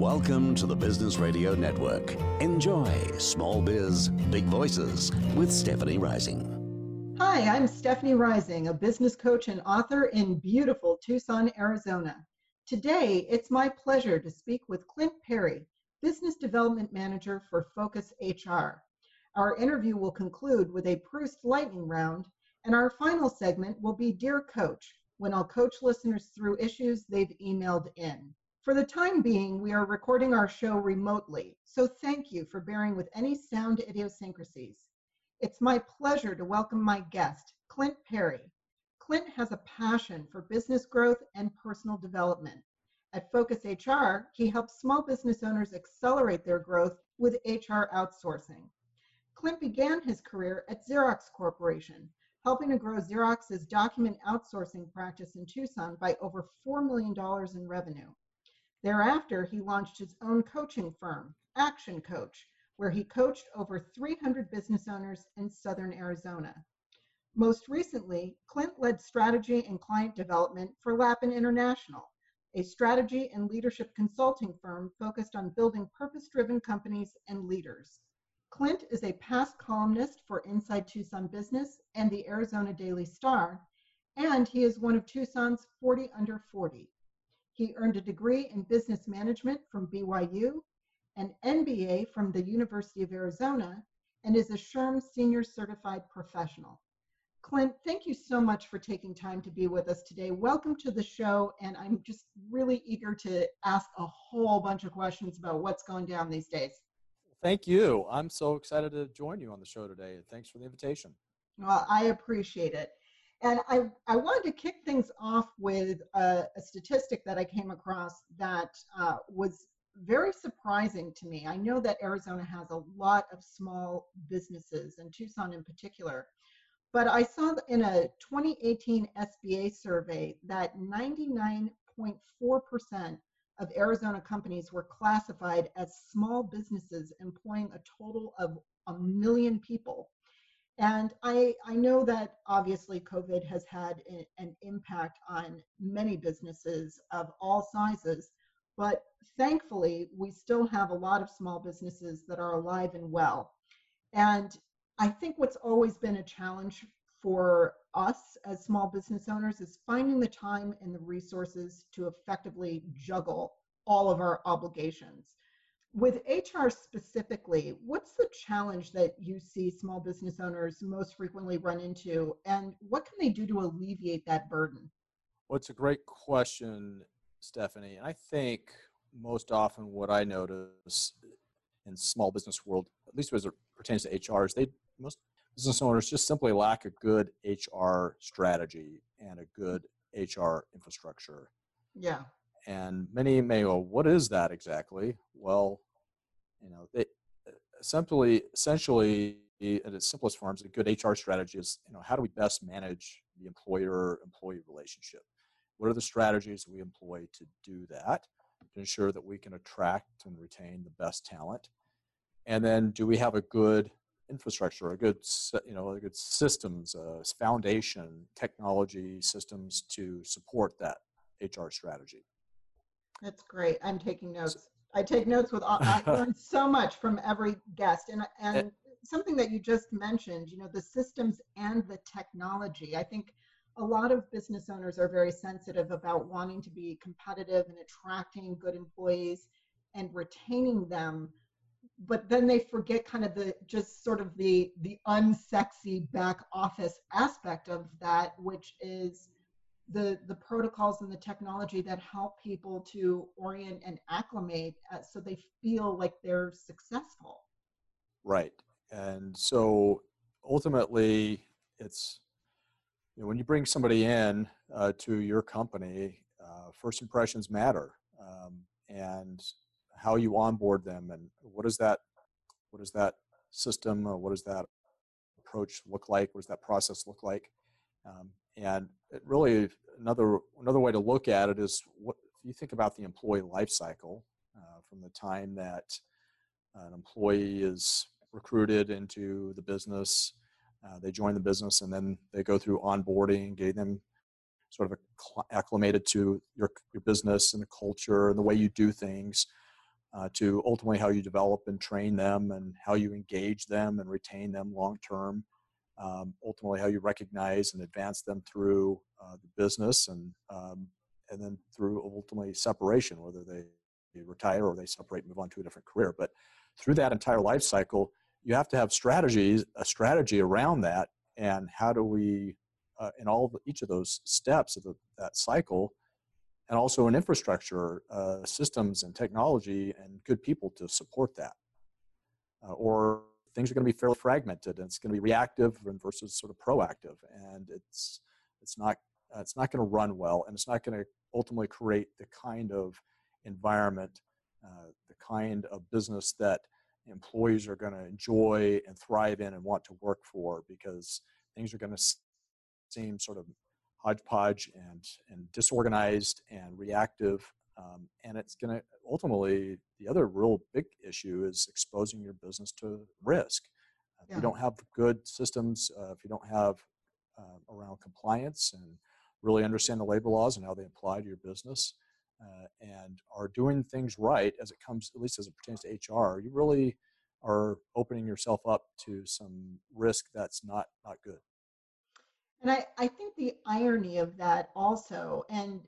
Welcome to the Business Radio Network. Enjoy Small Biz, Big Voices with Stephanie Rising. Hi, I'm Stephanie Rising, a business coach and author in beautiful Tucson, Arizona. Today, it's my pleasure to speak with Clint Perry, Business Development Manager for Focus HR. Our interview will conclude with a Proust lightning round, and our final segment will be Dear Coach, when I'll coach listeners through issues they've emailed in. For the time being, we are recording our show remotely, so thank you for bearing with any sound idiosyncrasies. It's my pleasure to welcome my guest, Clint Perry. Clint has a passion for business growth and personal development. At Focus HR, he helps small business owners accelerate their growth with HR outsourcing. Clint began his career at Xerox Corporation, helping to grow Xerox's document outsourcing practice in Tucson by over $4 million in revenue. Thereafter, he launched his own coaching firm, Action Coach, where he coached over 300 business owners in Southern Arizona. Most recently, Clint led strategy and client development for Lapin International, a strategy and leadership consulting firm focused on building purpose driven companies and leaders. Clint is a past columnist for Inside Tucson Business and the Arizona Daily Star, and he is one of Tucson's 40 under 40. He earned a degree in business management from BYU, an MBA from the University of Arizona, and is a SHRM Senior Certified Professional. Clint, thank you so much for taking time to be with us today. Welcome to the show, and I'm just really eager to ask a whole bunch of questions about what's going down these days. Thank you. I'm so excited to join you on the show today. Thanks for the invitation. Well, I appreciate it. And I, I wanted to kick things off with a, a statistic that I came across that uh, was very surprising to me. I know that Arizona has a lot of small businesses, and Tucson in particular. But I saw in a 2018 SBA survey that 99.4% of Arizona companies were classified as small businesses employing a total of a million people. And I, I know that obviously COVID has had a, an impact on many businesses of all sizes, but thankfully we still have a lot of small businesses that are alive and well. And I think what's always been a challenge for us as small business owners is finding the time and the resources to effectively juggle all of our obligations with HR specifically, what's the challenge that you see small business owners most frequently run into, and what can they do to alleviate that burden? Well, it's a great question, Stephanie. And I think most often what I notice in small business world, at least as it pertains to HR, is they most business owners just simply lack a good HR strategy and a good HR infrastructure. Yeah. And many may go, what is that exactly? Well, you know, they essentially, essentially, at its simplest forms, a good HR strategy is, you know, how do we best manage the employer-employee relationship? What are the strategies we employ to do that, to ensure that we can attract and retain the best talent? And then, do we have a good infrastructure, a good, you know, a good systems, uh, foundation, technology systems to support that HR strategy? That's great. I'm taking notes. I take notes with all, I learn so much from every guest and eh and something that you just mentioned, you know, the systems and the technology. I think a lot of business owners are very sensitive about wanting to be competitive and attracting good employees and retaining them but then they forget kind of the just sort of the the unsexy back office aspect of that which is the the protocols and the technology that help people to orient and acclimate uh, so they feel like they're successful. Right. And so ultimately it's you know, when you bring somebody in uh, to your company uh, first impressions matter um, and how you onboard them and what is that what does that system what does that approach look like? What does that process look like? Um, and really another another way to look at it is what if you think about the employee life cycle uh, from the time that an employee is recruited into the business, uh, they join the business, and then they go through onboarding, getting them sort of acclimated to your your business and the culture and the way you do things. uh, to ultimately how you develop and train them and how you engage them and retain them long term. Um, ultimately, how you recognize and advance them through uh, the business and um, and then through ultimately separation, whether they, they retire or they separate and move on to a different career. But through that entire life cycle, you have to have strategies, a strategy around that, and how do we, uh, in all the, each of those steps of the, that cycle, and also an infrastructure, uh, systems and technology and good people to support that. Uh, or things are going to be fairly fragmented and it's going to be reactive versus sort of proactive and it's it's not it's not going to run well and it's not going to ultimately create the kind of environment uh, the kind of business that employees are going to enjoy and thrive in and want to work for because things are going to seem sort of hodgepodge and, and disorganized and reactive. Um, and it's going to ultimately, the other real big issue is exposing your business to risk. If yeah. you don't have good systems, uh, if you don't have uh, around compliance and really understand the labor laws and how they apply to your business, uh, and are doing things right as it comes, at least as it pertains to HR, you really are opening yourself up to some risk that's not not good. And I, I think the irony of that also, and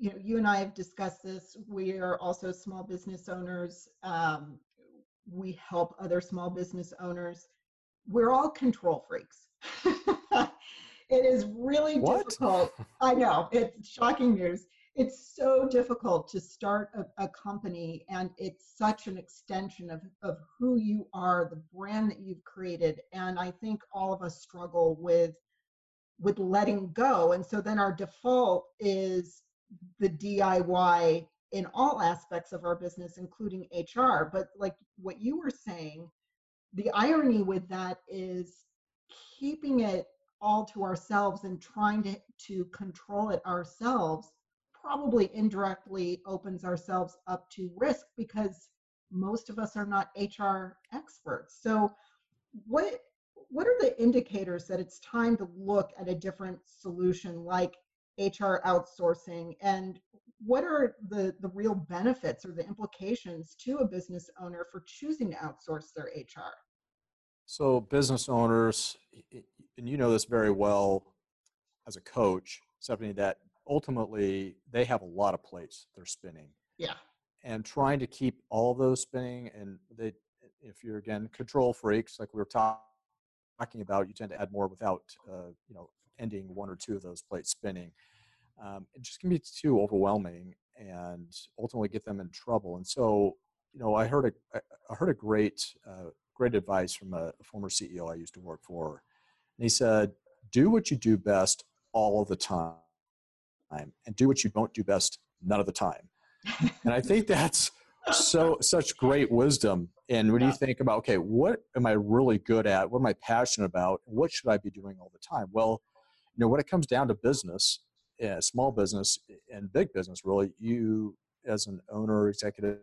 you know, you and I have discussed this. We are also small business owners. Um, we help other small business owners. We're all control freaks. it is really what? difficult. I know it's shocking news. It's so difficult to start a, a, company, and it's such an extension of, of who you are, the brand that you've created. And I think all of us struggle with with letting go. And so then our default is the DIY in all aspects of our business, including HR. But like what you were saying, the irony with that is keeping it all to ourselves and trying to, to control it ourselves probably indirectly opens ourselves up to risk because most of us are not HR experts. So what what are the indicators that it's time to look at a different solution like HR outsourcing and what are the, the real benefits or the implications to a business owner for choosing to outsource their HR? So, business owners, and you know this very well as a coach, Stephanie, that ultimately they have a lot of plates they're spinning. Yeah. And trying to keep all those spinning, and they, if you're again control freaks, like we were talking talking about, you tend to add more without, uh, you know, ending one or two of those plates spinning. Um, it just can be too overwhelming and ultimately get them in trouble. And so, you know, I heard a, I heard a great, uh, great advice from a, former CEO I used to work for. And he said, do what you do best all of the time and do what you don't do best none of the time. and I think that's so such great wisdom. And when yeah. you think about, okay, what am I really good at? What am I passionate about? What should I be doing all the time? Well, you know, when it comes down to business, yeah, small business and big business, really, you as an owner, executive,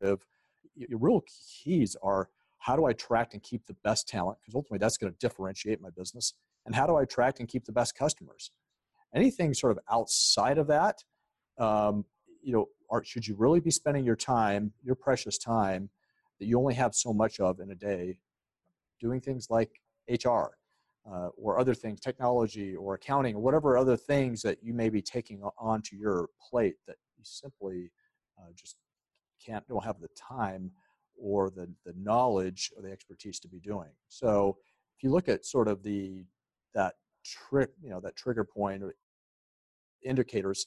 your real keys are how do I attract and keep the best talent? Because ultimately, that's going to differentiate my business. And how do I attract and keep the best customers? Anything sort of outside of that, um, you know, should you really be spending your time, your precious time, that you only have so much of in a day, doing things like HR uh, or other things, technology or accounting or whatever other things that you may be taking onto your plate that you simply uh, just can't, don't have the time or the, the knowledge or the expertise to be doing. So if you look at sort of the, that trick, you know, that trigger point or indicators,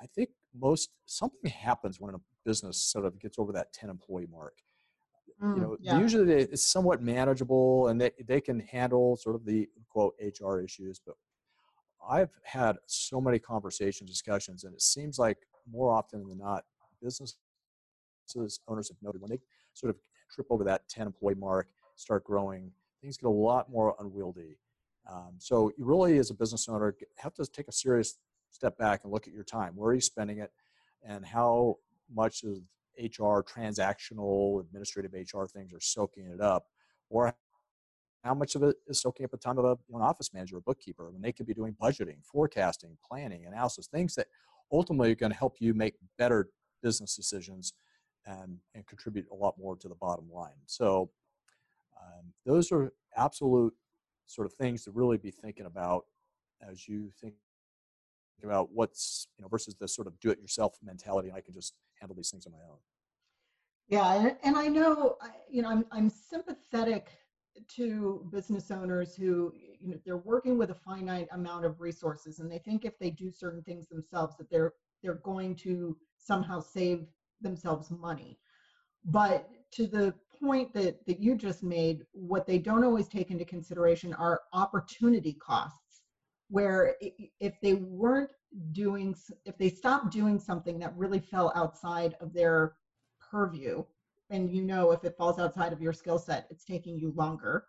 I think most something happens when a business sort of gets over that 10 employee mark. Mm, you know, yeah. usually it's somewhat manageable and they, they can handle sort of the quote HR issues, but I've had so many conversations, discussions, and it seems like more often than not, businesses owners have noted when they sort of trip over that 10 employee mark, start growing, things get a lot more unwieldy. Um, so you really, as a business owner, have to take a serious step back and look at your time. Where are you spending it? And how much of HR, transactional, administrative HR things are soaking it up? Or how much of it is soaking up the time of a, an office manager or bookkeeper when they could be doing budgeting, forecasting, planning, analysis, things that ultimately are going to help you make better business decisions and, and contribute a lot more to the bottom line. So um, those are absolute sort of things to really be thinking about as you think about what's you know versus the sort of do-it-yourself mentality. I can just handle these things on my own. Yeah, and I know you know I'm I'm sympathetic to business owners who you know they're working with a finite amount of resources and they think if they do certain things themselves that they're they're going to somehow save themselves money but to the point that that you just made what they don't always take into consideration are opportunity costs where if they weren't doing if they stopped doing something that really fell outside of their purview and you know if it falls outside of your skill set it's taking you longer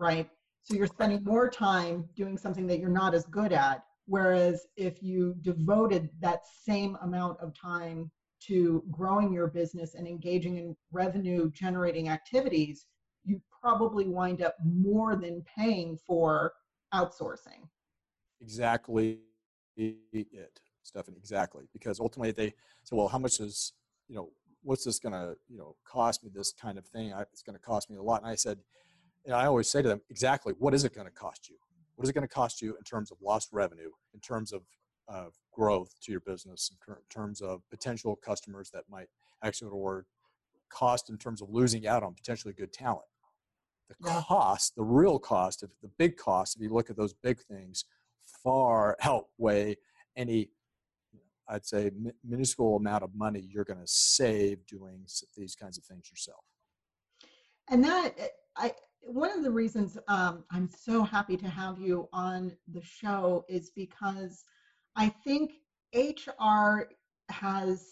right? So you're spending more time doing something that you're not as good at whereas if you devoted that same amount of time to growing your business and engaging in revenue generating activities you probably wind up more than paying for outsourcing exactly it stephanie exactly because ultimately they say well how much is you know what's this going to you know cost me this kind of thing? I, it's going to cost me a lot. And i said and i always say to them exactly what is it going to cost you? What is it going to cost you in terms of lost revenue in terms of uh, growth to your business in terms of potential customers that might actually or cost in terms of losing out on potentially good talent? The cost the real cost of the big cost if you look at those big things far outweigh any I'd say minuscule amount of money you're going to save doing these kinds of things yourself. And that eh, I one of the reasons um, I'm so happy to have you on the show is because I think HR has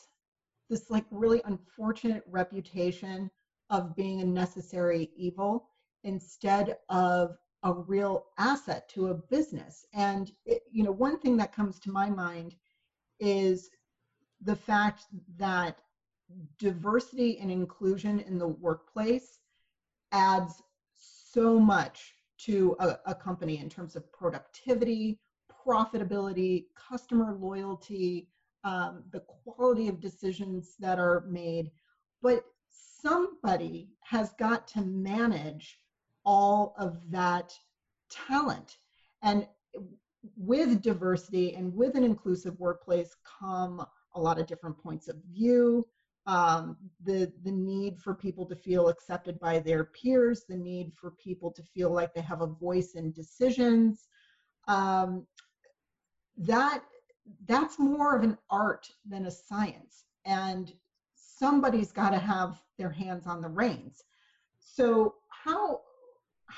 this like really unfortunate reputation of being a necessary evil instead of a real asset to a business. And it, you know, one thing that comes to my mind is the fact that diversity and inclusion in the workplace adds so much to a, a, company in terms of productivity, profitability, customer loyalty, um, the quality of decisions that are made. But somebody has got to manage all of that talent. And with diversity and with an inclusive workplace come a lot of different points of view. Um, the the need for people to feel accepted by their peers the need for people to feel like they have a voice in decisions. Um, that that's more of an art than a science. And somebody's got to have their hands on the reins. So how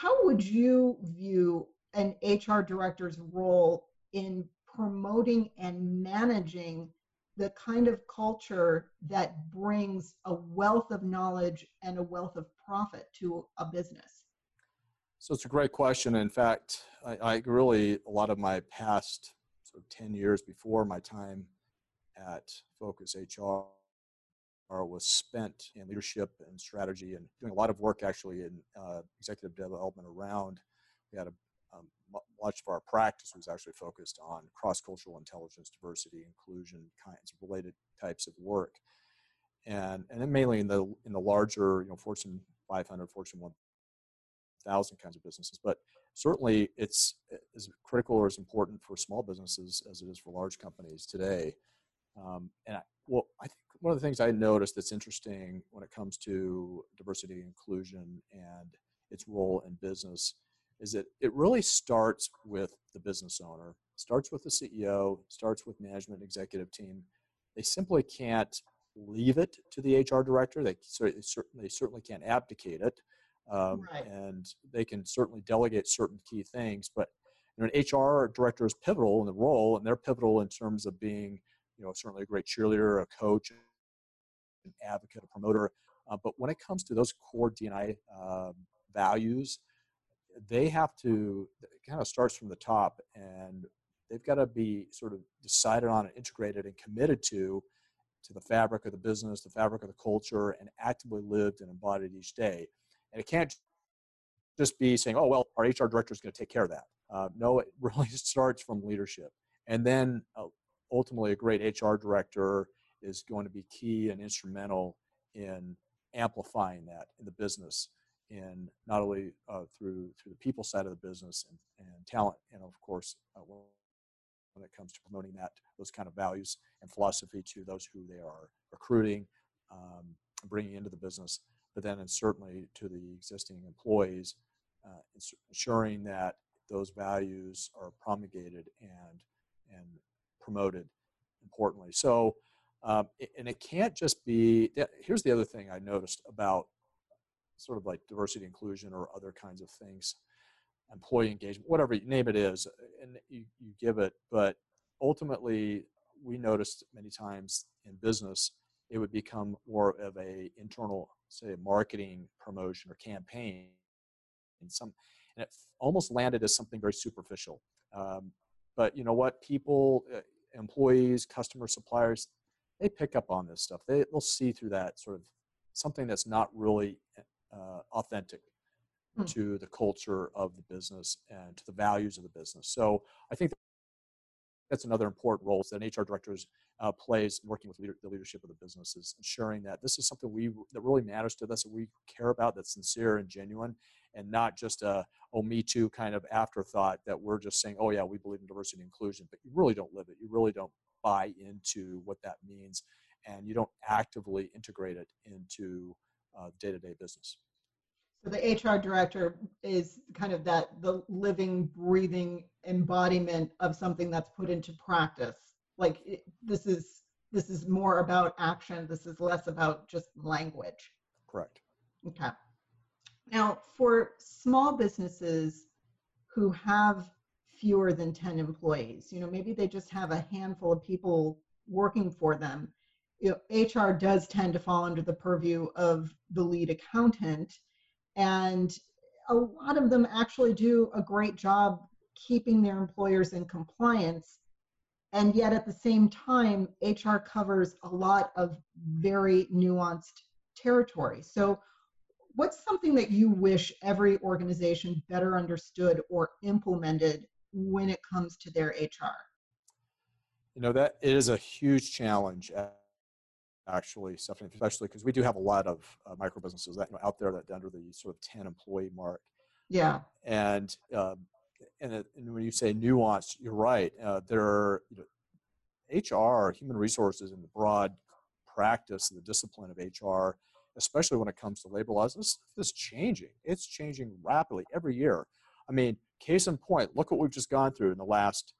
how would you view an HR director's role in promoting and managing the kind of culture that brings a wealth of knowledge and a wealth of profit to a business? So it's a great question. In fact, I, I really, a lot of my past sort of 10 years before my time at Focus HR was spent in leadership and strategy and doing a lot of work actually in uh, executive development around. We had a um, much of our practice was actually focused on cross-cultural intelligence, diversity, inclusion kinds of related types of work, and and then mainly in the in the larger you know Fortune 500, Fortune 1000 kinds of businesses. But certainly, it's as critical or as important for small businesses as it is for large companies today. Um, and I, well, I think one of the things I noticed that's interesting when it comes to diversity and inclusion and its role in business is that it really starts with the business owner, starts with the CEO, starts with management executive team. They simply can't leave it to the HR director. They, they certainly can't abdicate it. Um, right. And they can certainly delegate certain key things. But you know, an HR director is pivotal in the role, and they're pivotal in terms of being, you know, certainly a great cheerleader, a coach, an advocate, a promoter. Uh, but when it comes to those core D&I uh, values, they have to kind of starts from the top and they've got to be sort of decided on and integrated and committed to to the fabric of the business the fabric of the culture and actively lived and embodied each day and it can't just be saying oh well our hr director is going to take care of that uh, no it really starts from leadership and then uh, ultimately a great hr director is going to be key and instrumental in amplifying that in the business in not only uh, through through the people side of the business and, and talent and of course uh, when it comes to promoting that those kind of values and philosophy to those who they are recruiting um, bringing into the business but then and certainly to the existing employees uh, ensuring that those values are promulgated and and promoted importantly. So um, and it can't just be here's the other thing i noticed about sort of like diversity inclusion or other kinds of things employee engagement whatever you name it is and you, you give it but ultimately we noticed many times in business it would become more of a internal say marketing promotion or campaign and some and it almost landed as something very superficial. Um, but you know what? People uh, employees customers suppliers they pick up on this stuff they, they'll see through that sort of something that's not really uh, authentic hmm. to the culture of the business and to the values of the business. So I think that's another important role that an HR director uh, plays working with leader, the leadership of the business is ensuring that this is something we that really matters to us that we care about that's sincere and genuine and not just a oh me too kind of afterthought that we're just saying oh yeah we believe in diversity and inclusion but you really don't live it you really don't buy into what that means and you don't actively integrate it into uh, day-to-day business. So the HR director is kind of that the living, breathing embodiment of something that's put into practice. Like it, this is this is more about action. This is less about just language. Correct. Okay. Now, for small businesses who have fewer than 10 employees, you know, maybe they just have a handful of people working for them you know, HR does tend to fall under the purview of the lead accountant. And a lot of them actually do a great job keeping their employers in compliance. And yet at the same time, HR covers a lot of very nuanced territory. So, what's something that you wish every organization better understood or implemented when it comes to their HR? You know, that it is a huge challenge actually, Stephanie, especially because we do have a lot of uh, micro businesses that you know, out there that under the sort of 10 employee mark. Yeah. And um, and, it, and, when you say nuance, you're right. Uh, there are you know, HR, human resources, in the broad practice, and the discipline of HR, especially when it comes to labor laws, this, this is changing. It's changing rapidly every year. I mean, case in point, look what we've just gone through in the last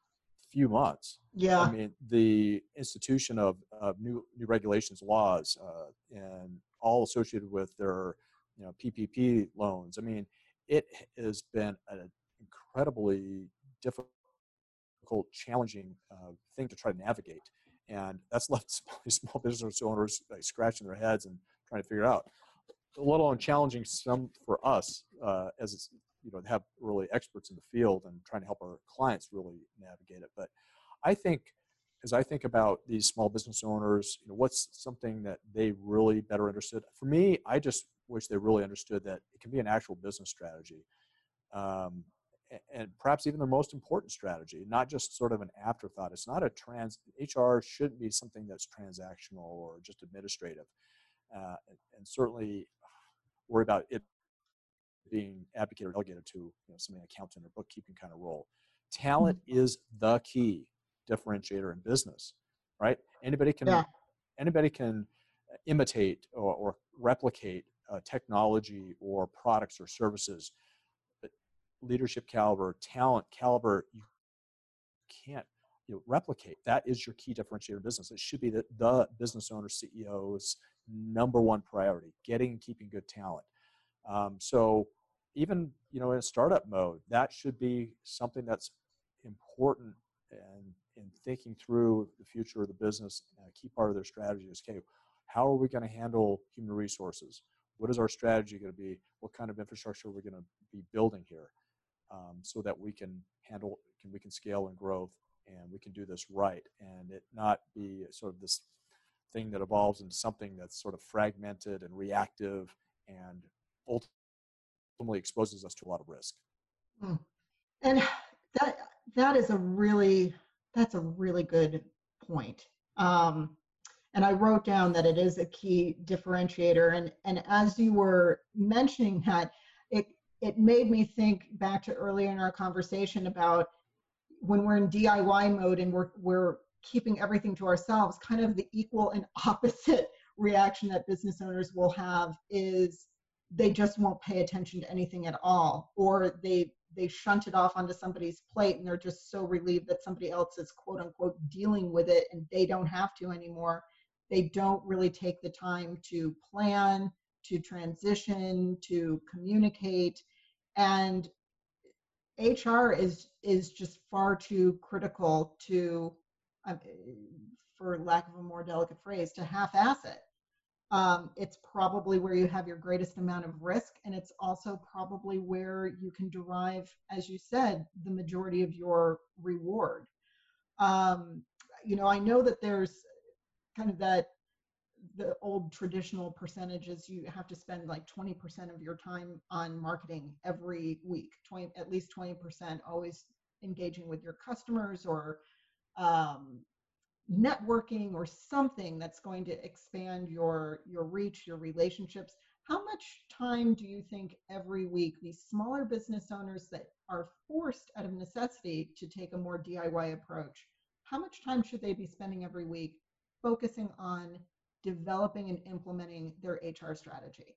few months. Yeah. I mean, the institution of, of new new regulations, laws, uh, and all associated with their you know PPP loans. I mean, it has been an incredibly difficult, challenging uh, thing to try to navigate, and that's left small business owners like, scratching their heads and trying to figure out. A little challenging some for us uh, as you know have really experts in the field and trying to help our clients really navigate it. But i think as i think about these small business owners you know what's something that they really better understood? For me i just wish they really understood that it can be an actual business strategy um, and perhaps even the most important strategy not just sort of an afterthought. It's not a trans hr shouldn't be something that's transactional or just administrative uh, and certainly worry about it being advocated or delegated to you know, something accountant or bookkeeping kind of role. Talent mm-hmm. is the key differentiator in business, right? Anybody can yeah. anybody can imitate or, or replicate uh, technology or products or services, but leadership caliber, talent caliber, you can't you know, replicate. That is your key differentiator in business. It should be the, the business owner, CEO's number one priority: getting and keeping good talent. Um, so even you know in startup mode that should be something that's important and in thinking through the future of the business a key part of their strategy is okay how are we going to handle human resources? What is our strategy going to be? What kind of infrastructure are we going to be building here um, so that we can handle can we can scale and growth and we can do this right and it not be sort of this thing that evolves into something that's sort of fragmented and reactive and ultimately exposes us to a lot of risk. Hmm. And that that is a really that's a really good point. Um, and I wrote down that it is a key differentiator. And and as you were mentioning that, it it made me think back to earlier in our conversation about when we're in DIY mode and we're we're keeping everything to ourselves, kind of the equal and opposite reaction that business owners will have is they just won't pay attention to anything at all or they they shunt it off onto somebody's plate and they're just so relieved that somebody else is quote unquote dealing with it and they don't have to anymore. They don't really take the time to plan to transition to communicate. And hr is is just far too critical to um, for lack of a more delicate phrase to half-ass it um, it's probably where you have your greatest amount of risk and it's also probably where you can derive as you said the majority of your reward. Um, you know i know that there's kind of that the old traditional percentages you have to spend like 20% of your time on marketing every week 20 at least 20% always engaging with your customers or um, networking or something that's going to expand your your reach your relationships how much time do you think every week these smaller business owners that are forced out of necessity to take a more diy approach how much time should they be spending every week focusing on developing and implementing their hr strategy?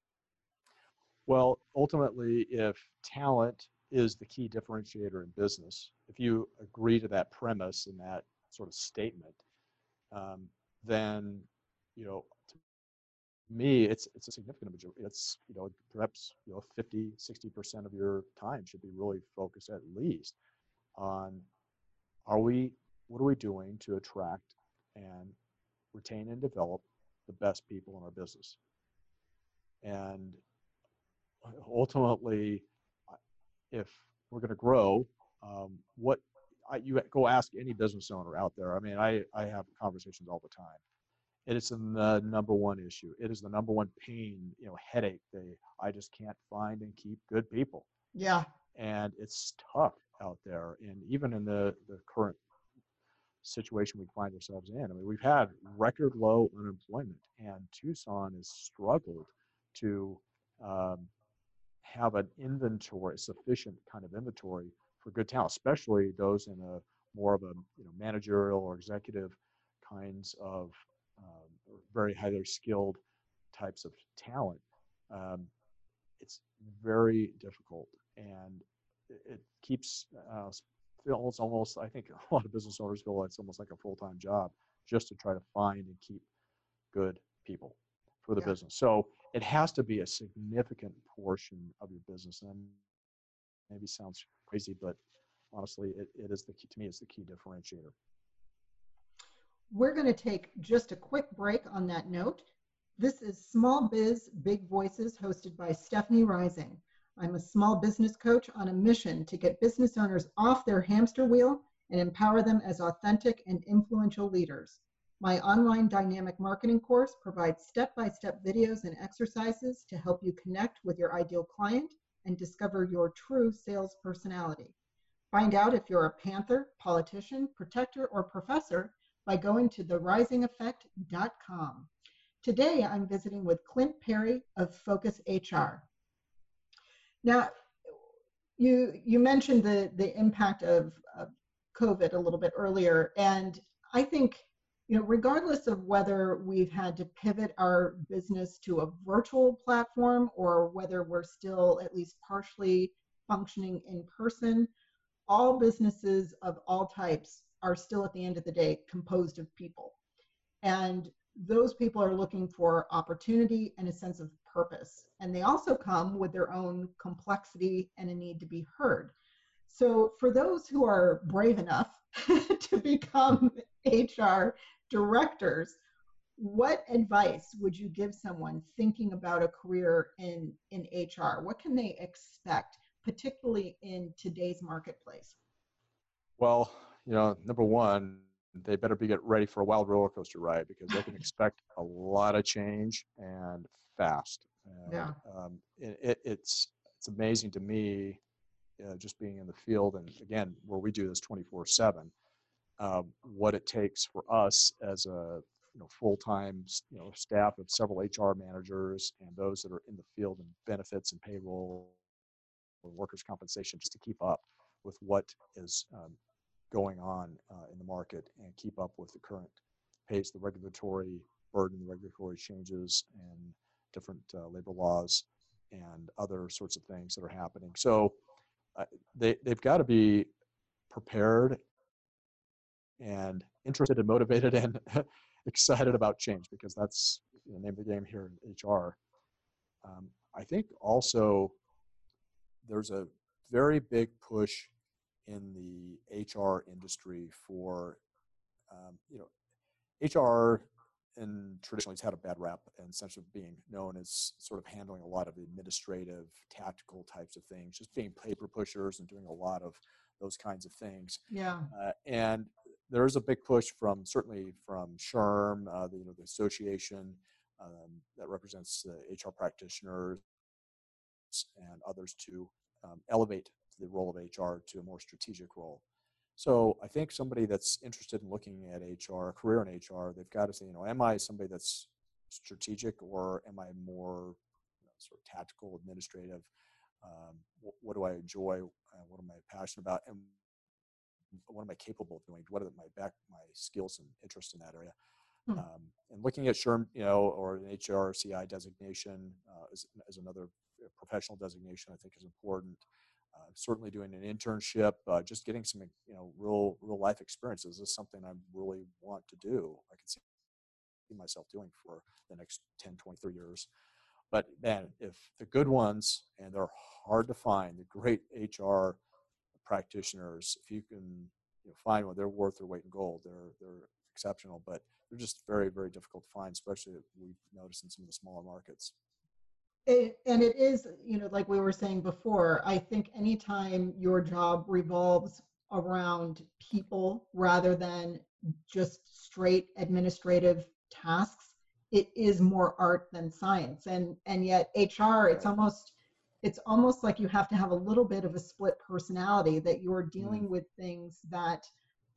Well ultimately if talent is the key differentiator in business if you agree to that premise and that sort of statement um, then you know to me it's it's a significant majority it's you know perhaps you know 50 60 percent of your time should be really focused at least on are we what are we doing to attract and retain and develop the best people in our business? And ultimately if we're going to grow um, what I, you go ask any business owner out there. I mean, I, I have conversations all the time. It is the number one issue. It is the number one pain, you know, headache. They, I just can't find and keep good people. Yeah. And it's tough out there. And even in the, the current situation we find ourselves in, I mean, we've had record low unemployment, and Tucson has struggled to um, have an inventory, sufficient kind of inventory for good talent, especially those in a more of a you know managerial or executive kinds of um, very highly skilled types of talent. Um, it's very difficult, and it, keeps uh, feels almost. I think a lot of business owners feel it's almost like a full time job just to try to find and keep good people for the yeah. business. So it has to be a significant portion of your business, and maybe sounds crazy, but honestly, it, it is the key, to me, it's the key differentiator. We're going to take just a quick break on that note. This is Small Biz Big Voices hosted by Stephanie Rising. I'm a small business coach on a mission to get business owners off their hamster wheel and empower them as authentic and influential leaders. My online dynamic marketing course provides step by step videos and exercises to help you connect with your ideal client and discover your true sales personality. Find out if you're a Panther, politician, protector, or professor by going to therisingeffect.com. Today, I'm visiting with Clint Perry of Focus HR. Now, you, you mentioned the, the impact of, of COVID a little bit earlier, and I think you know, regardless of whether we've had to pivot our business to a virtual platform or whether we're still at least partially functioning in person, all businesses of all types are still at the end of the day composed of people. And those people are looking for opportunity and a sense of purpose. And they also come with their own complexity and a need to be heard. So, for those who are brave enough to become HR directors, what advice would you give someone thinking about a career in, in HR? What can they expect, particularly in today's marketplace? Well, you know, number one, they better be get ready for a wild roller coaster ride because they can expect a lot of change and fast. And, yeah. Um, it, it, it's it's amazing to me, uh, just being in the field and again where we do this 24 seven uh, what it takes for us as a you know full-time you know staff of several HR managers and those that are in the field and benefits and payroll or workers' compensation just to keep up with what is um, going on uh, in the market and keep up with the current pace, the regulatory burden, the regulatory changes, and different uh, labor laws and other sorts of things that are happening. So uh, they, they've got to be prepared and interested and motivated and excited about change because that's the name of the game here in HR. Um, I think also there's a very big push in the HR industry for, um, you know, HR and traditionally has had a bad rap in sense of being known as sort of handling a lot of administrative, tactical types of things, just being paper pushers and doing a lot of those kinds of things. Yeah. Uh, and there is a big push from certainly from SHRM, uh, the, you know, the association um, that represents the HR practitioners and others to um, elevate the role of HR to a more strategic role. So I think somebody that's interested in looking at HR, a career in HR, they've got to say, you know, am I somebody that's strategic or am I more you know, sort of tactical, administrative? Um, what, what, do I enjoy? Uh, what am I passionate about? And what am I capable of doing? What are my back, my skills and interests in that area? Hmm. Um, and looking at SHRM, you know, or an HRCI designation uh, is, is another professional designation I think is important uh, certainly doing an internship, uh, just getting some you know real real life experiences is something I really want to do. I can see myself doing for the next 10, 20, 30 years. But man, if the good ones, and they're hard to find, the great HR practitioners, if you can you know, find one, they're worth their weight in gold. They're they're exceptional, but they're just very very difficult to find, especially we've noticed in some of the smaller markets. It, and it is, you know, like we were saying before, I think anytime your job revolves around people rather than just straight administrative tasks, it is more art than science. And and yet HR, it's almost it's almost like you have to have a little bit of a split personality that you're dealing mm. with things that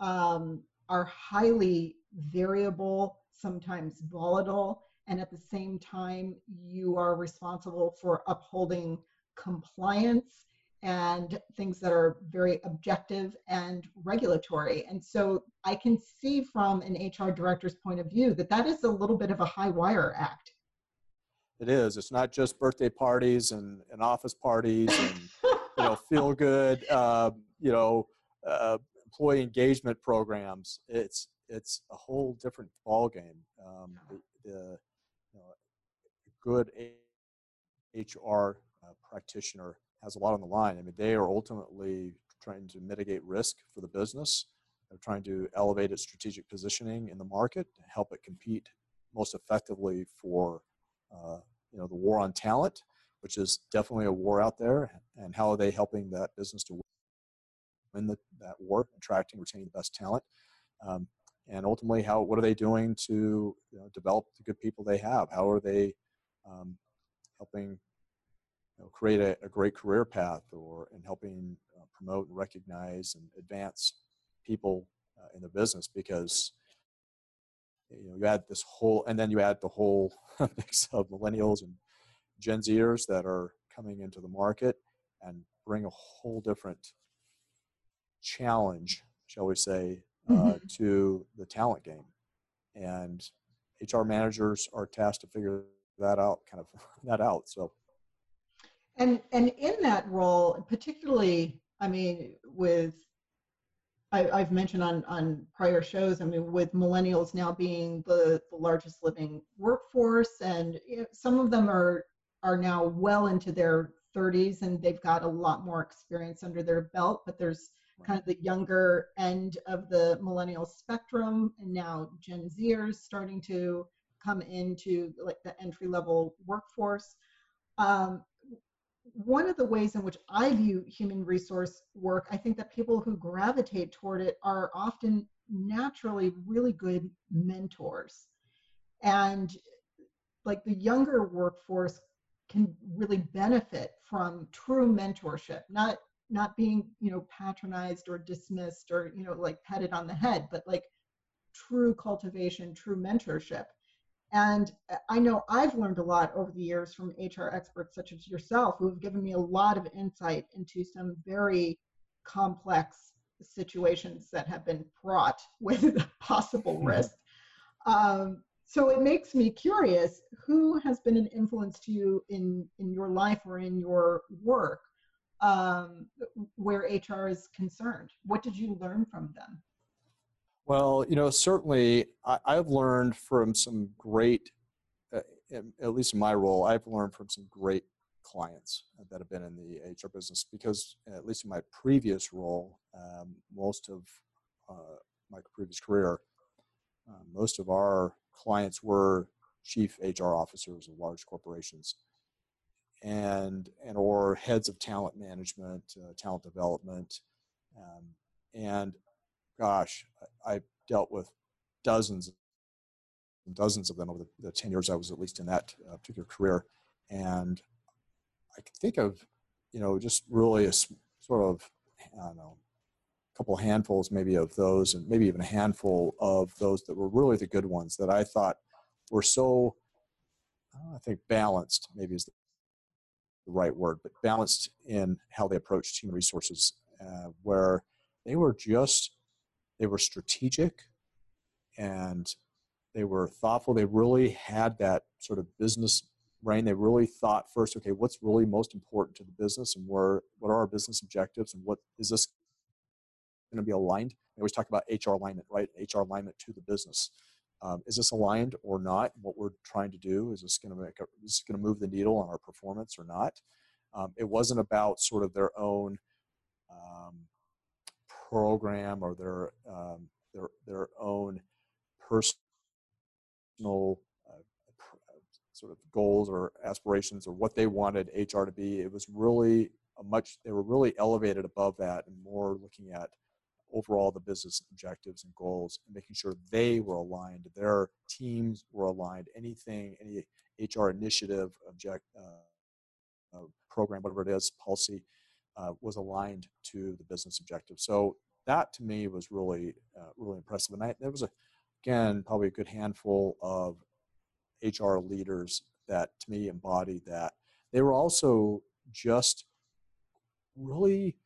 um, are highly variable, sometimes volatile, and at the same time you are responsible for upholding compliance and things that are very objective and regulatory. And so I can see from an HR director's point of view that that is a little bit of a high wire act. It is. It's not just birthday parties and, and office parties and you know feel good uh, you know uh, employee engagement programs. It's it's a whole different ball game. Um, the, the good HR uh, practitioner has a lot on the line. I mean, they are ultimately trying to mitigate risk for the business. They're trying to elevate its strategic positioning in the market, help it compete most effectively for you know the war on talent, which is definitely a war out there. And how are they helping that business to win the, that war, attracting, retaining the best talent? Um, and ultimately, how what are they doing to you know, develop the good people they have? How are they um, helping you know, create a, a, great career path or in helping uh, promote and recognize and advance people uh, in the business because you know you add this whole and then you add the whole mix of millennials and gen zers that are coming into the market and bring a whole different challenge shall we say uh, mm-hmm. to the talent game and hr managers are tasked to figure that out, kind of that out. So, and and in that role, particularly, I mean, with I, have mentioned on on prior shows. I mean, with millennials now being the, the largest living workforce, and you know, some of them are are now well into their 30s and they've got a lot more experience under their belt. But there's kind of the younger end of the millennial spectrum, and now Gen Zers starting to come into like the entry level workforce. Um, one of the ways in which I view human resource work, I think that people who gravitate toward it are often naturally really good mentors. And like the younger workforce can really benefit from true mentorship, not not being, you know, patronized or dismissed or, you know, like patted on the head, but like true cultivation, true mentorship. And I know I've learned a lot over the years from HR experts such as yourself, who have given me a lot of insight into some very complex situations that have been fraught with possible risk. Um, so it makes me curious who has been an influence to you in, in your life or in your work um, where HR is concerned? What did you learn from them? Well, you know, certainly I, have learned from some great, uh, at least in my role, I've learned from some great clients that have been in the HR business because, at least in my previous role, um, most of uh, my previous career, uh, most of our clients were chief HR officers of large corporations and and or heads of talent management, uh, talent development, um, and gosh, I, dealt with dozens and dozens of them over the, the, 10 years I was at least in that uh, particular career. And I can think of, you know, just really a sort of, I don't know, a couple handfuls maybe of those and maybe even a handful of those that were really the good ones that I thought were so, I think balanced maybe is the the right word, but balanced in how they approached human resources, uh, where they were just, they were strategic and they were thoughtful. They really had that sort of business brain. They really thought first, okay, what's really most important to the business and where, what are our business objectives and what is this going to be aligned? They always talk about HR alignment, right? HR alignment to the business um, is this aligned or not? What we're trying to do is this going to make a, is going to move the needle on our performance or not? Um, it wasn't about sort of their own um, program or their um, their their own personal uh, sort of goals or aspirations or what they wanted HR to be. It was really a much they were really elevated above that and more looking at overall the business objectives and goals and making sure they were aligned, their teams were aligned, anything, any HR initiative, object, uh, uh, program, whatever it is, policy, uh, was aligned to the business objective. So that to me was really, uh, really impressive. And I, there was a, again, probably a good handful of HR leaders that to me embodied that. They were also just really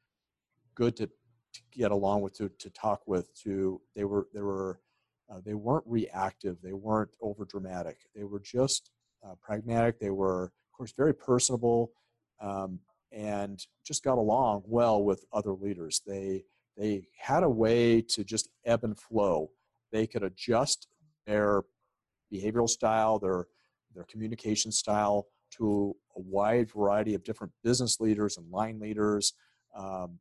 good to to get along with, to, to talk with, to they were they were uh, they weren't reactive, they weren't over dramatic, they were just uh, pragmatic. They were, of course, very personable, um, and just got along well with other leaders. They they had a way to just ebb and flow. They could adjust their behavioral style, their their communication style to a wide variety of different business leaders and line leaders, um,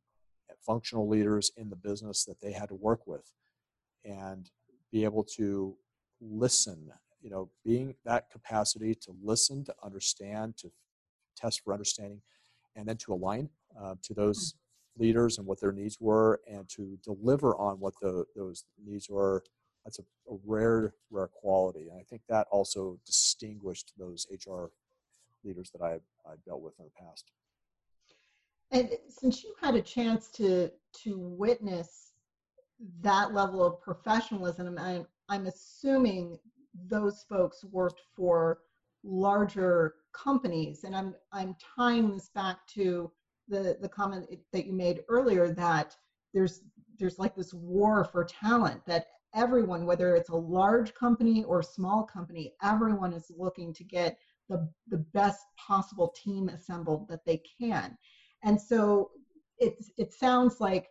functional leaders in the business that they had to work with and be able to listen you know being that capacity to listen to understand to test for understanding and then to align uh, to those hmm. leaders and what their needs were and to deliver on what the, those needs were that's a, a rare rare quality and i think that also distinguished those hr leaders that i, I dealt with in the past and since you had a chance to to witness that level of professionalism, I'm, I'm assuming those folks worked for larger companies. And I'm I'm tying this back to the the comment that you made earlier that there's there's like this war for talent that everyone, whether it's a large company or small company, everyone is looking to get the, the best possible team assembled that they can. And so it, it sounds like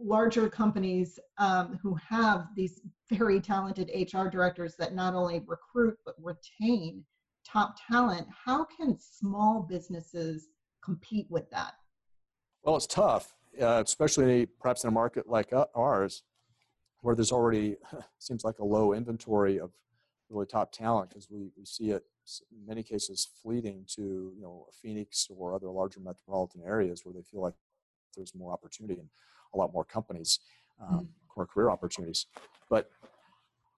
larger companies um, who have these very talented HR directors that not only recruit but retain top talent, how can small businesses compete with that? Well, it's tough, uh, especially perhaps in a market like ours, where there's already seems like a low inventory of really top talent because we, we see it in many cases fleeting to you know Phoenix or other larger metropolitan areas where they feel like there's more opportunity and a lot more companies, um, mm-hmm. more career opportunities. But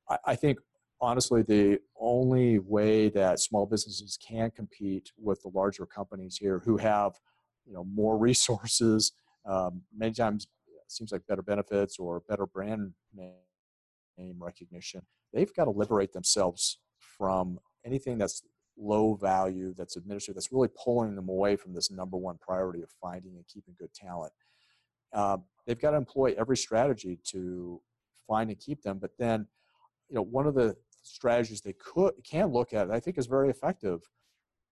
I, I think honestly, the only way that small businesses can compete with the larger companies here who have you know more resources, um, many times seems like better benefits or better brand name recognition. They've got to liberate themselves from anything that's low value, that's administrative, that's really pulling them away from this number one priority of finding and keeping good talent. Uh, they've got to employ every strategy to find and keep them. But then, you know, one of the strategies they could can look at, I think is very effective,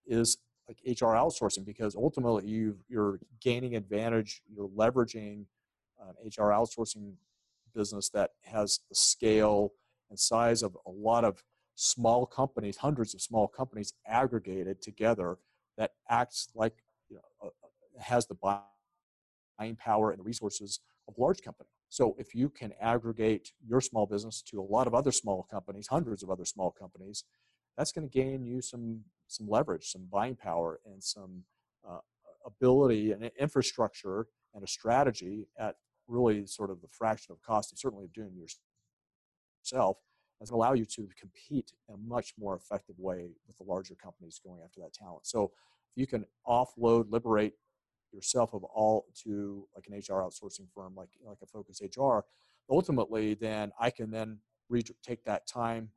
is like HR outsourcing because ultimately you you're gaining advantage, you're leveraging an HR outsourcing business that has the scale and size of a lot of small companies, hundreds of small companies aggregated together that acts like you know, uh, has the buying power and the resources of large company. So if you can aggregate your small business to a lot of other small companies, hundreds of other small companies, that's going to gain you some some leverage, some buying power, and some uh, ability and infrastructure and a strategy at really sort of the fraction of cost of certainly doing yourself is going to allow you to compete in a much more effective way with the larger companies going after that talent. So if you can offload, liberate yourself of all to like an HR outsourcing firm, like like a Focus HR, ultimately, then I can then re- take that time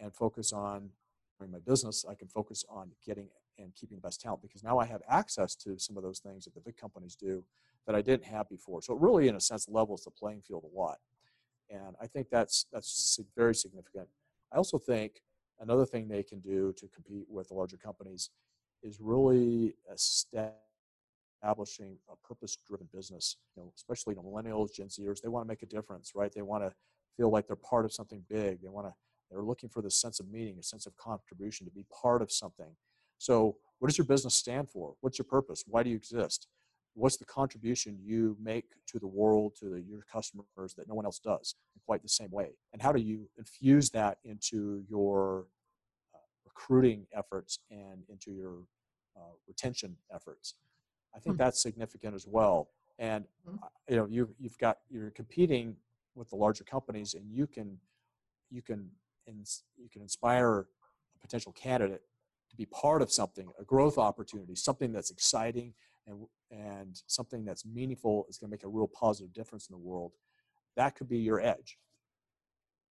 and focus on doing my business. I can focus on getting and keeping the best talent because now I have access to some of those things that the big companies do that I didn't have before. So it really, in a sense, levels the playing field a lot and I think that's that's very significant. I also think another thing they can do to compete with the larger companies is really establishing a purpose-driven business. You know, especially you millennials, Gen Zers, they want to make a difference, right? They want to feel like they're part of something big. They want to they're looking for this sense of meaning, a sense of contribution, to be part of something. So, what does your business stand for? What's your purpose? Why do you exist? what's the contribution you make to the world to the, your customers that no one else does in quite the same way and how do you infuse that into your uh, recruiting efforts and into your uh, retention efforts i think mm-hmm. that's significant as well and mm-hmm. you know you, you've got you're competing with the larger companies and you can you can you can inspire a potential candidate to be part of something a growth opportunity something that's exciting and, and something that's meaningful is going to make a real positive difference in the world, that could be your edge.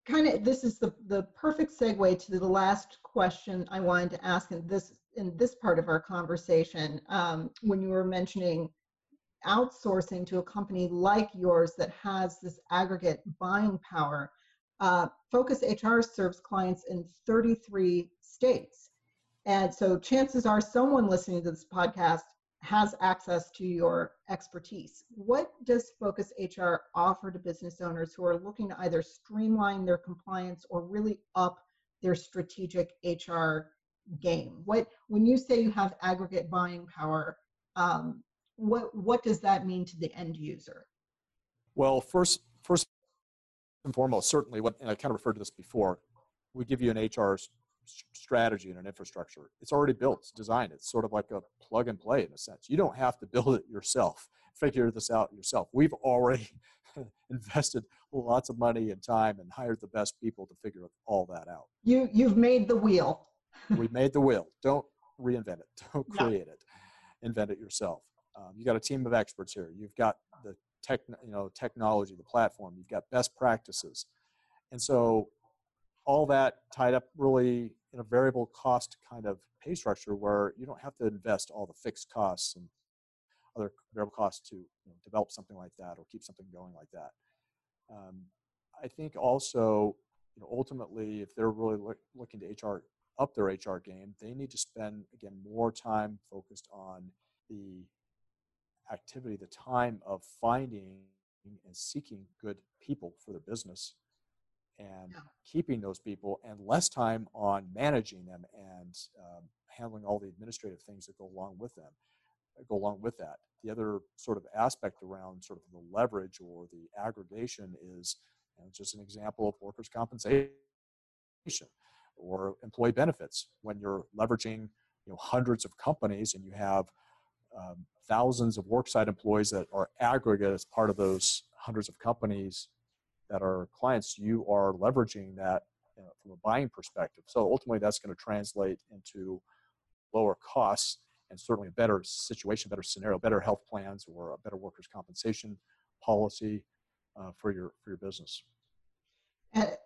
Kind of, this is the, the perfect segue to the last question I wanted to ask in this in this part of our conversation. Um, when you were mentioning outsourcing to a company like yours that has this aggregate buying power, uh, Focus HR serves clients in 33 states. And so chances are someone listening to this podcast has access to your expertise. What does Focus HR offer to business owners who are looking to either streamline their compliance or really up their strategic HR game? What when you say you have aggregate buying power, um, what what does that mean to the end user? Well, first first and foremost, certainly what and I kind of referred to this before, we give you an HR strategy and an infrastructure. It's already built, it's designed. It's sort of like a plug and play in a sense. You don't have to build it yourself, figure this out yourself. We've already invested lots of money and time and hired the best people to figure all that out. You you've made the wheel. we made the wheel. Don't reinvent it. Don't create it. Invent it yourself. Um, you got a team of experts here. You've got the tech, you know, technology, the platform. You've got best practices, and so all that tied up really in a variable cost kind of pay structure where you don't have to invest all the fixed costs and other variable costs to you know, develop something like that or keep something going like that. Um, I think also, you know, ultimately, if they're really look, looking to HR up their HR game, they need to spend again more time focused on the activity, the time of finding and seeking good people for their business and yeah. keeping those people and less time on managing them and um, handling all the administrative things that go along with them go along with that the other sort of aspect around sort of the leverage or the aggregation is you know, just an example of workers compensation or employee benefits when you're leveraging you know hundreds of companies and you have um, thousands of worksite employees that are aggregate as part of those hundreds of companies that are clients, you are leveraging that you know, from a buying perspective. So ultimately, that's going to translate into lower costs and certainly a better situation, better scenario, better health plans, or a better workers' compensation policy uh, for your for your business. a,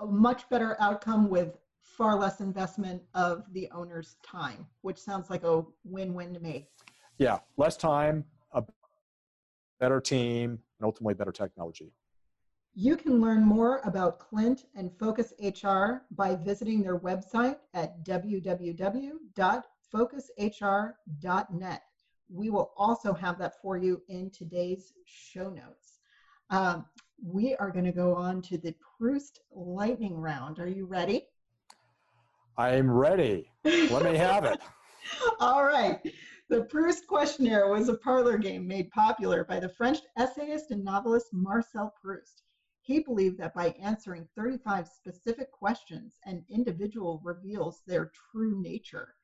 a much better outcome with far less investment of the owner's time, which sounds like a win-win to me. Yeah, less time, a better team, and ultimately better technology. You can learn more about Clint and Focus HR by visiting their website at www.focushr.net. We will also have that for you in today's show notes. Um, we are going to go on to the Proust lightning round. Are you ready? I'm ready. Let me have it. All right. The Proust questionnaire was a parlor game made popular by the French essayist and novelist Marcel Proust. He believed that by answering 35 specific questions, an individual reveals their true nature.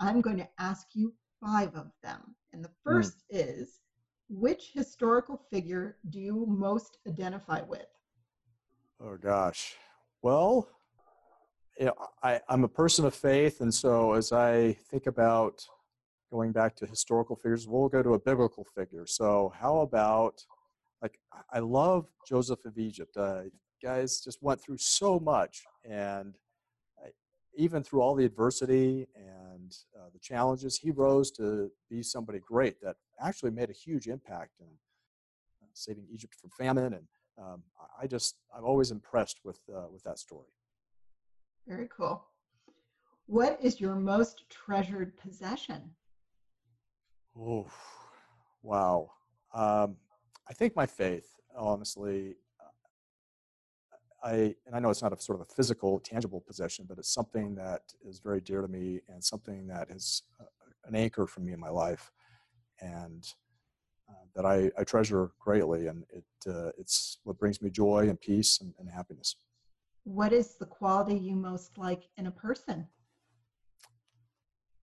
I'm going to ask you five of them. And the hmm. first mm. is which historical figure do you most identify with? Oh, gosh. Well, you know, I, I'm a person of faith, and so as I think about going back to historical figures, we'll go to a biblical figure. So, how about like I love Joseph of Egypt. Uh, guys just went through so much, and I, even through all the adversity and uh, the challenges, he rose to be somebody great that actually made a huge impact in uh, saving Egypt from famine. And um, I just I'm always impressed with uh, with that story. Very cool. What is your most treasured possession? Oh, wow. Um, I think my faith, honestly, I and I know it's not a sort of a physical, tangible possession, but it's something that is very dear to me and something that is uh, an anchor for me in my life, and uh, that I, I, treasure greatly. And it uh, it's what brings me joy and peace and, and happiness what is the quality you most like in a person?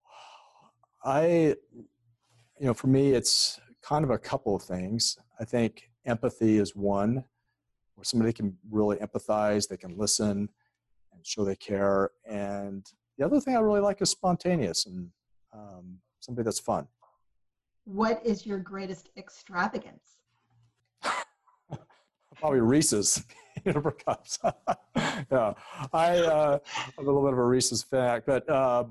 I, you know, for me, it's kind of a couple of things. I think empathy is one, where somebody can really empathize, they can listen and show they care. And the other thing I really like is spontaneous and um, somebody that's fun. What is your greatest extravagance? Probably Reese's. cups. yeah, I uh, a little bit of a Reese's fan, but uh,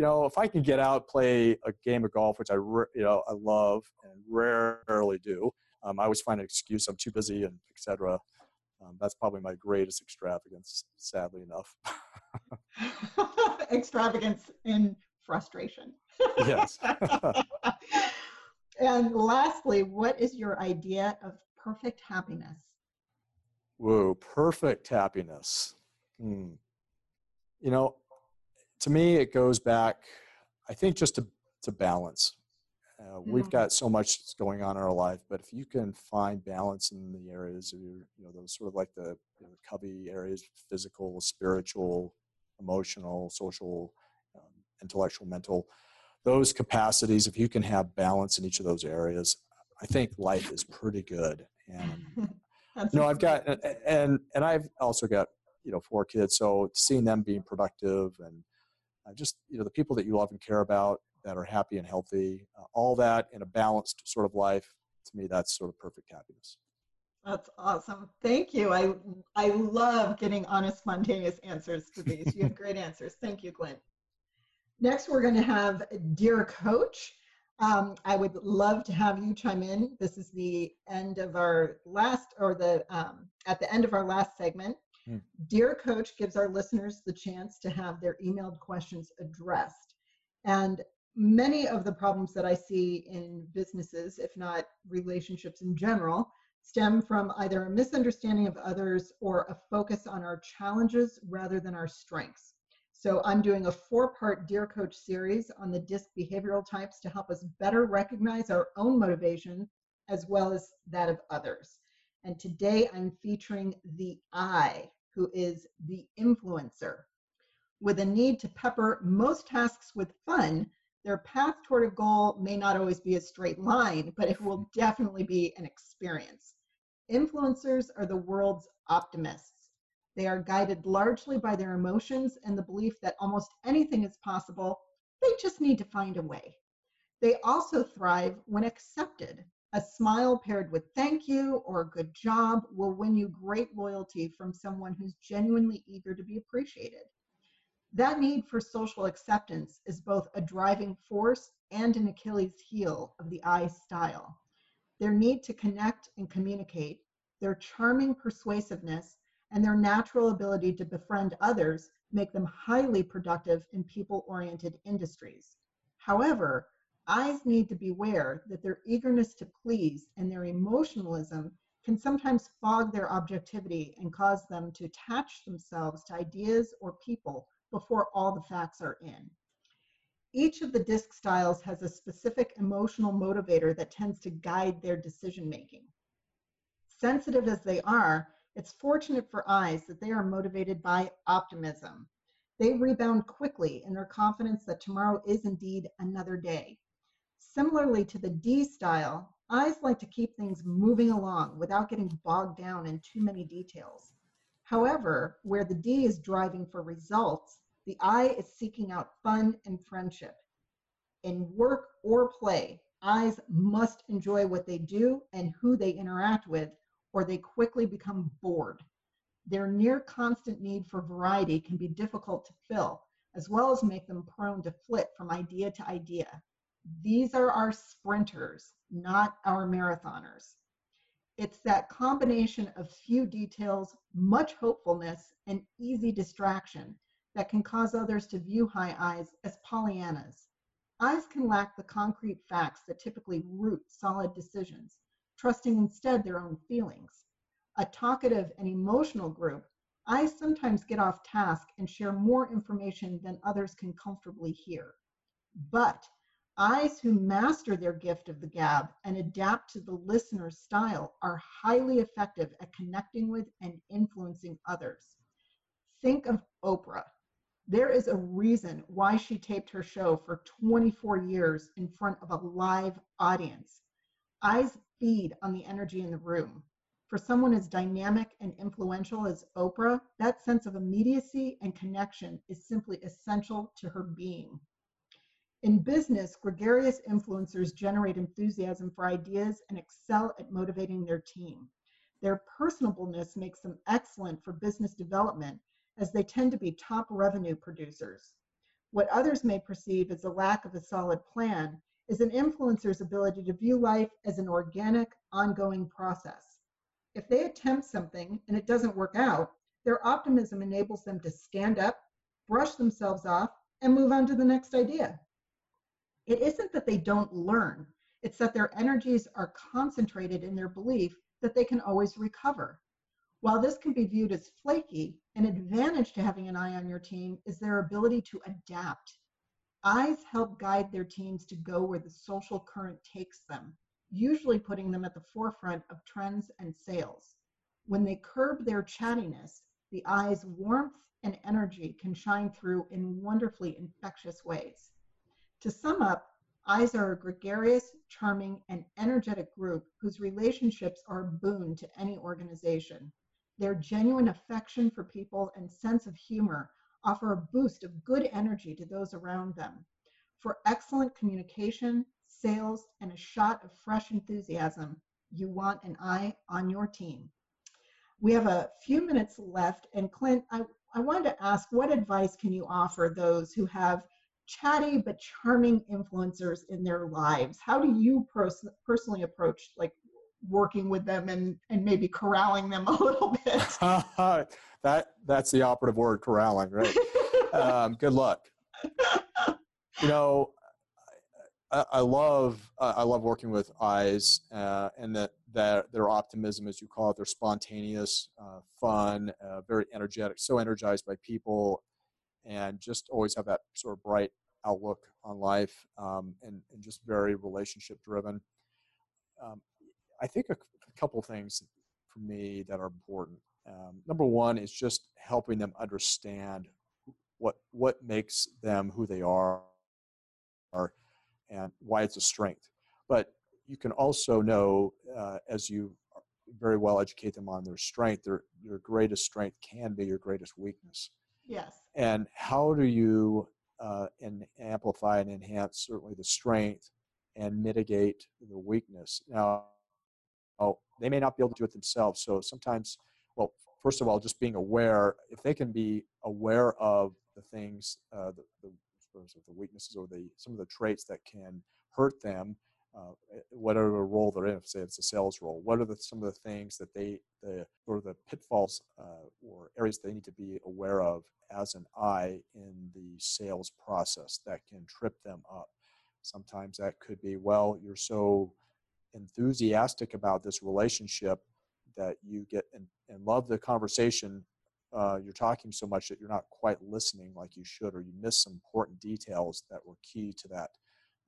you know, if I can get out play a game of golf, which I you know I love and rarely do, um, I always find an excuse. I'm too busy and etc. Um, that's probably my greatest extravagance, sadly enough. extravagance in frustration. yes. and lastly, what is your idea of perfect happiness? Whoa, perfect happiness. Hmm. You know, to me, it goes back, I think, just to, to balance. Uh, mm-hmm. We've got so much going on in our life, but if you can find balance in the areas of your, you know, those sort of like the you know, Covey areas physical, spiritual, emotional, social, um, intellectual, mental those capacities, if you can have balance in each of those areas, I think life is pretty good. And no, I've got and and I've also got you know four kids, so seeing them being productive and just you know the people that you love and care about that are happy and healthy, uh, all that in a balanced sort of life. To me, that's sort of perfect happiness. That's awesome. Thank you. I I love getting honest, spontaneous answers to these. You have great answers. Thank you, Glenn. Next, we're going to have Dear Coach. Um, I would love to have you chime in. This is the end of our last, or the um, at the end of our last segment. Mm. Dear Coach gives our listeners the chance to have their emailed questions addressed. And many of the problems that I see in businesses, if not relationships in general, stem from either a misunderstanding of others or a focus on our challenges rather than our strengths. So I'm doing a four-part Dear Coach series on the DISC behavioral types to help us better recognize our own motivation as well as that of others. And today I'm featuring the I, who is the influencer. With a need to pepper most tasks with fun, their path toward a goal may not always be a straight line, but it will definitely be an experience. Influencers are the world's optimists. They are guided largely by their emotions and the belief that almost anything is possible. They just need to find a way. They also thrive when accepted. A smile paired with thank you or good job will win you great loyalty from someone who's genuinely eager to be appreciated. That need for social acceptance is both a driving force and an Achilles heel of the I style. Their need to connect and communicate, their charming persuasiveness, and their natural ability to befriend others make them highly productive in people oriented industries. However, I's need to beware that their eagerness to please and their emotionalism can sometimes fog their objectivity and cause them to attach themselves to ideas or people before all the facts are in. Each of the disc styles has a specific emotional motivator that tends to guide their decision making. Sensitive as they are, it's fortunate for I's that they are motivated by optimism. They rebound quickly in their confidence that tomorrow is indeed another day. Similarly to the D style, I's like to keep things moving along without getting bogged down in too many details. However, where the D is driving for results, the I is seeking out fun and friendship. In work or play, I's must enjoy what they do and who they interact with, or they quickly become bored. Their near constant need for variety can be difficult to fill, as well as make them prone to flit from idea to idea. These are our sprinters, not our marathoners. It's that combination of few details, much hopefulness, and easy distraction that can cause others to view high I's as Pollyannas. I's can lack the concrete facts that typically root solid decisions, trusting instead their own feelings. A talkative and emotional group, I's sometimes get off task and share more information than others can comfortably hear. But I's who master their gift of the gab and adapt to the listener's style are highly effective at connecting with and influencing others. Think of Oprah. There is a reason why she taped her show for 24 years in front of a live audience. I's feed on the energy in the room. For someone as dynamic and influential as Oprah, that sense of immediacy and connection is simply essential to her being. In business, gregarious influencers generate enthusiasm for ideas and excel at motivating their team. Their personableness makes them excellent for business development as they tend to be top revenue producers. What others may perceive as a lack of a solid plan is an influencer's ability to view life as an organic, ongoing process. If they attempt something and it doesn't work out, their optimism enables them to stand up, brush themselves off, and move on to the next idea. It isn't that they don't learn, it's that their energies are concentrated in their belief that they can always recover. While this can be viewed as flaky, an advantage to having an I on your team is their ability to adapt. I's help guide their teams to go where the social current takes them, usually putting them at the forefront of trends and sales. When they curb their chattiness, the I's warmth and energy can shine through in wonderfully infectious ways. To sum up, I's are a gregarious, charming, and energetic group whose relationships are a boon to any organization. Their genuine affection for people and sense of humor offer a boost of good energy to those around them. For excellent communication, sales, and a shot of fresh enthusiasm, you want an I on your team. We have a few minutes left, and Clint, I, I wanted to ask what advice can you offer those who have chatty but charming influencers in their lives. How do you pers- personally approach like working with them and and maybe corralling them a little bit? That that's the operative word corralling right? Um, good luck. You know I, I love uh, I love working with I's uh, and that that their optimism, as you call it, they're spontaneous, uh, fun, uh, very energetic, so energized by people, and just always have that sort of bright outlook on life um, and, and, just very relationship driven. Um, I think a, a, couple things for me that are important. Um, number one is just helping them understand what what makes them who they are, are and why it's a strength. But you can also know uh, as you very well educate them on their strength, their your greatest strength can be your greatest weakness. Yes. And how do you uh, and amplify and enhance certainly the strength and mitigate the weakness. Now, oh, they may not be able to do it themselves. So sometimes, well, first of all, just being aware, if they can be aware of the things, uh, the, the, the weaknesses or the some of the traits that can hurt them, uh, whatever role they're in, say it's a sales role, what are the, some of the things that they, the, or the pitfalls uh, or areas they need to be aware of as an I in the sales process that can trip them up. Sometimes that could be, well, you're so enthusiastic about this relationship that you get and, and love the conversation uh, you're talking so much that you're not quite listening like you should or you miss some important details that were key to that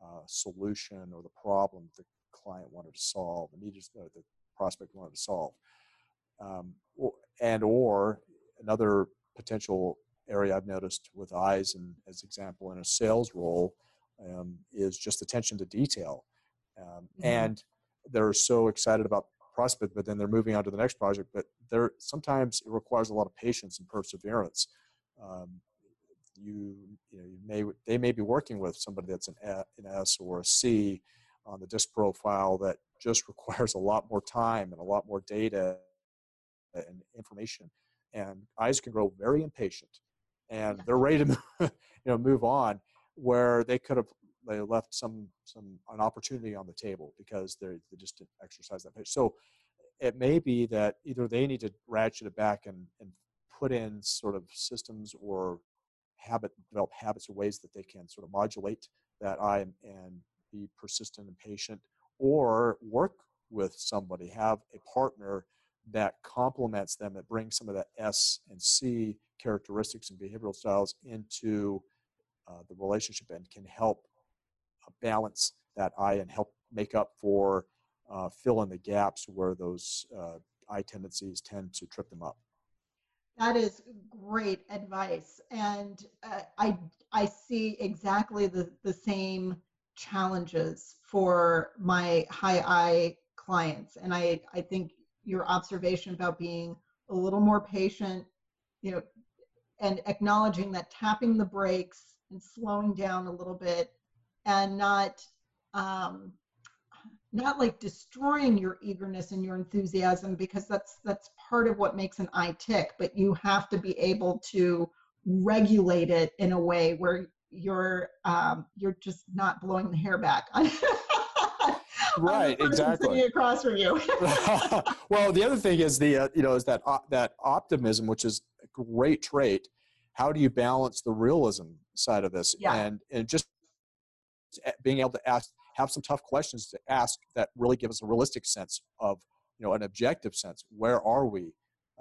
uh, solution or the problem the client wanted to solve, the needed, uh, the prospect wanted to solve. Um, and or another potential area I've noticed with I's and as example in a sales role um, is just attention to detail. Um, mm-hmm. And they're so excited about prospect, but then they're moving on to the next project. But there sometimes it requires a lot of patience and perseverance. Um, you you know you may they may be working with somebody that's an, a, an S or a C on the disc profile that just requires a lot more time and a lot more data and information and I's can grow very impatient and they're ready to you know move on where they could have they left some some an opportunity on the table because they they just didn't exercise that patience. So it may be that either they need to ratchet it back and and put in sort of systems or habit develop habits or ways that they can sort of modulate that I and be persistent and patient or work with somebody have a partner that complements them that brings some of the s and c characteristics and behavioral styles into uh, the relationship and can help uh, balance that i and help make up for uh, fill in the gaps where those uh, i tendencies tend to trip them up that is great advice, and uh, I I see exactly the the same challenges for my high I clients, and I I think your observation about being a little more patient, you know, and acknowledging that tapping the brakes and slowing down a little bit, and not um, not like destroying your eagerness and your enthusiasm because that's that's part of what makes an I tick but you have to be able to regulate it in a way where you're um, you're just not blowing the hair back. Right exactly. across from you. Well the other thing is the uh, you know is that uh, that optimism which is a great trait how do you balance the realism side of this? Yeah. and and just being able to ask have some tough questions to ask that really give us a realistic sense of you know an objective sense. Where are we?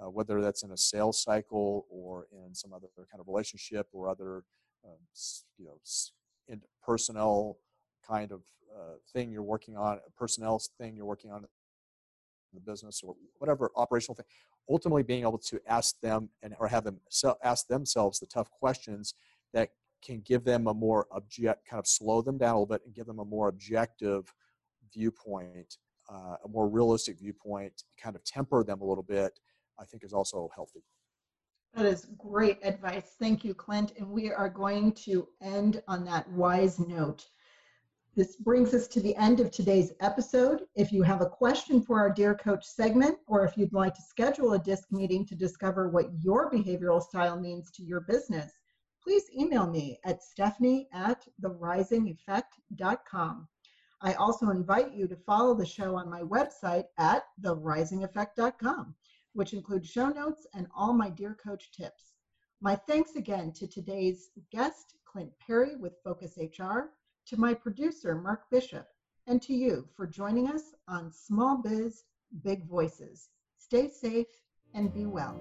Uh, whether that's in a sales cycle or in some other kind of relationship or other um, you know in personnel kind of uh, thing you're working on a personnel thing you're working on the business or whatever operational thing ultimately being able to ask them and or have them ask themselves the tough questions that can give them a more object, kind of slow them down a little bit and give them a more objective viewpoint, uh, a more realistic viewpoint, kind of temper them a little bit, I think is also healthy. That is great advice. Thank you, Clint. And we are going to end on that wise note. This brings us to the end of today's episode. If you have a question for our Dear Coach segment, or if you'd like to schedule a DISC meeting to discover what your behavioral style means to your business, please email me at stephanie at therisingeffect.com. I also invite you to follow the show on my website at therisingeffect.com, which includes show notes and all my Dear Coach tips. My thanks again to today's guest, Clint Perry with Focus HR, to my producer, Mark Bishop, and to you for joining us on Small Biz Big Voices. Stay safe and be well.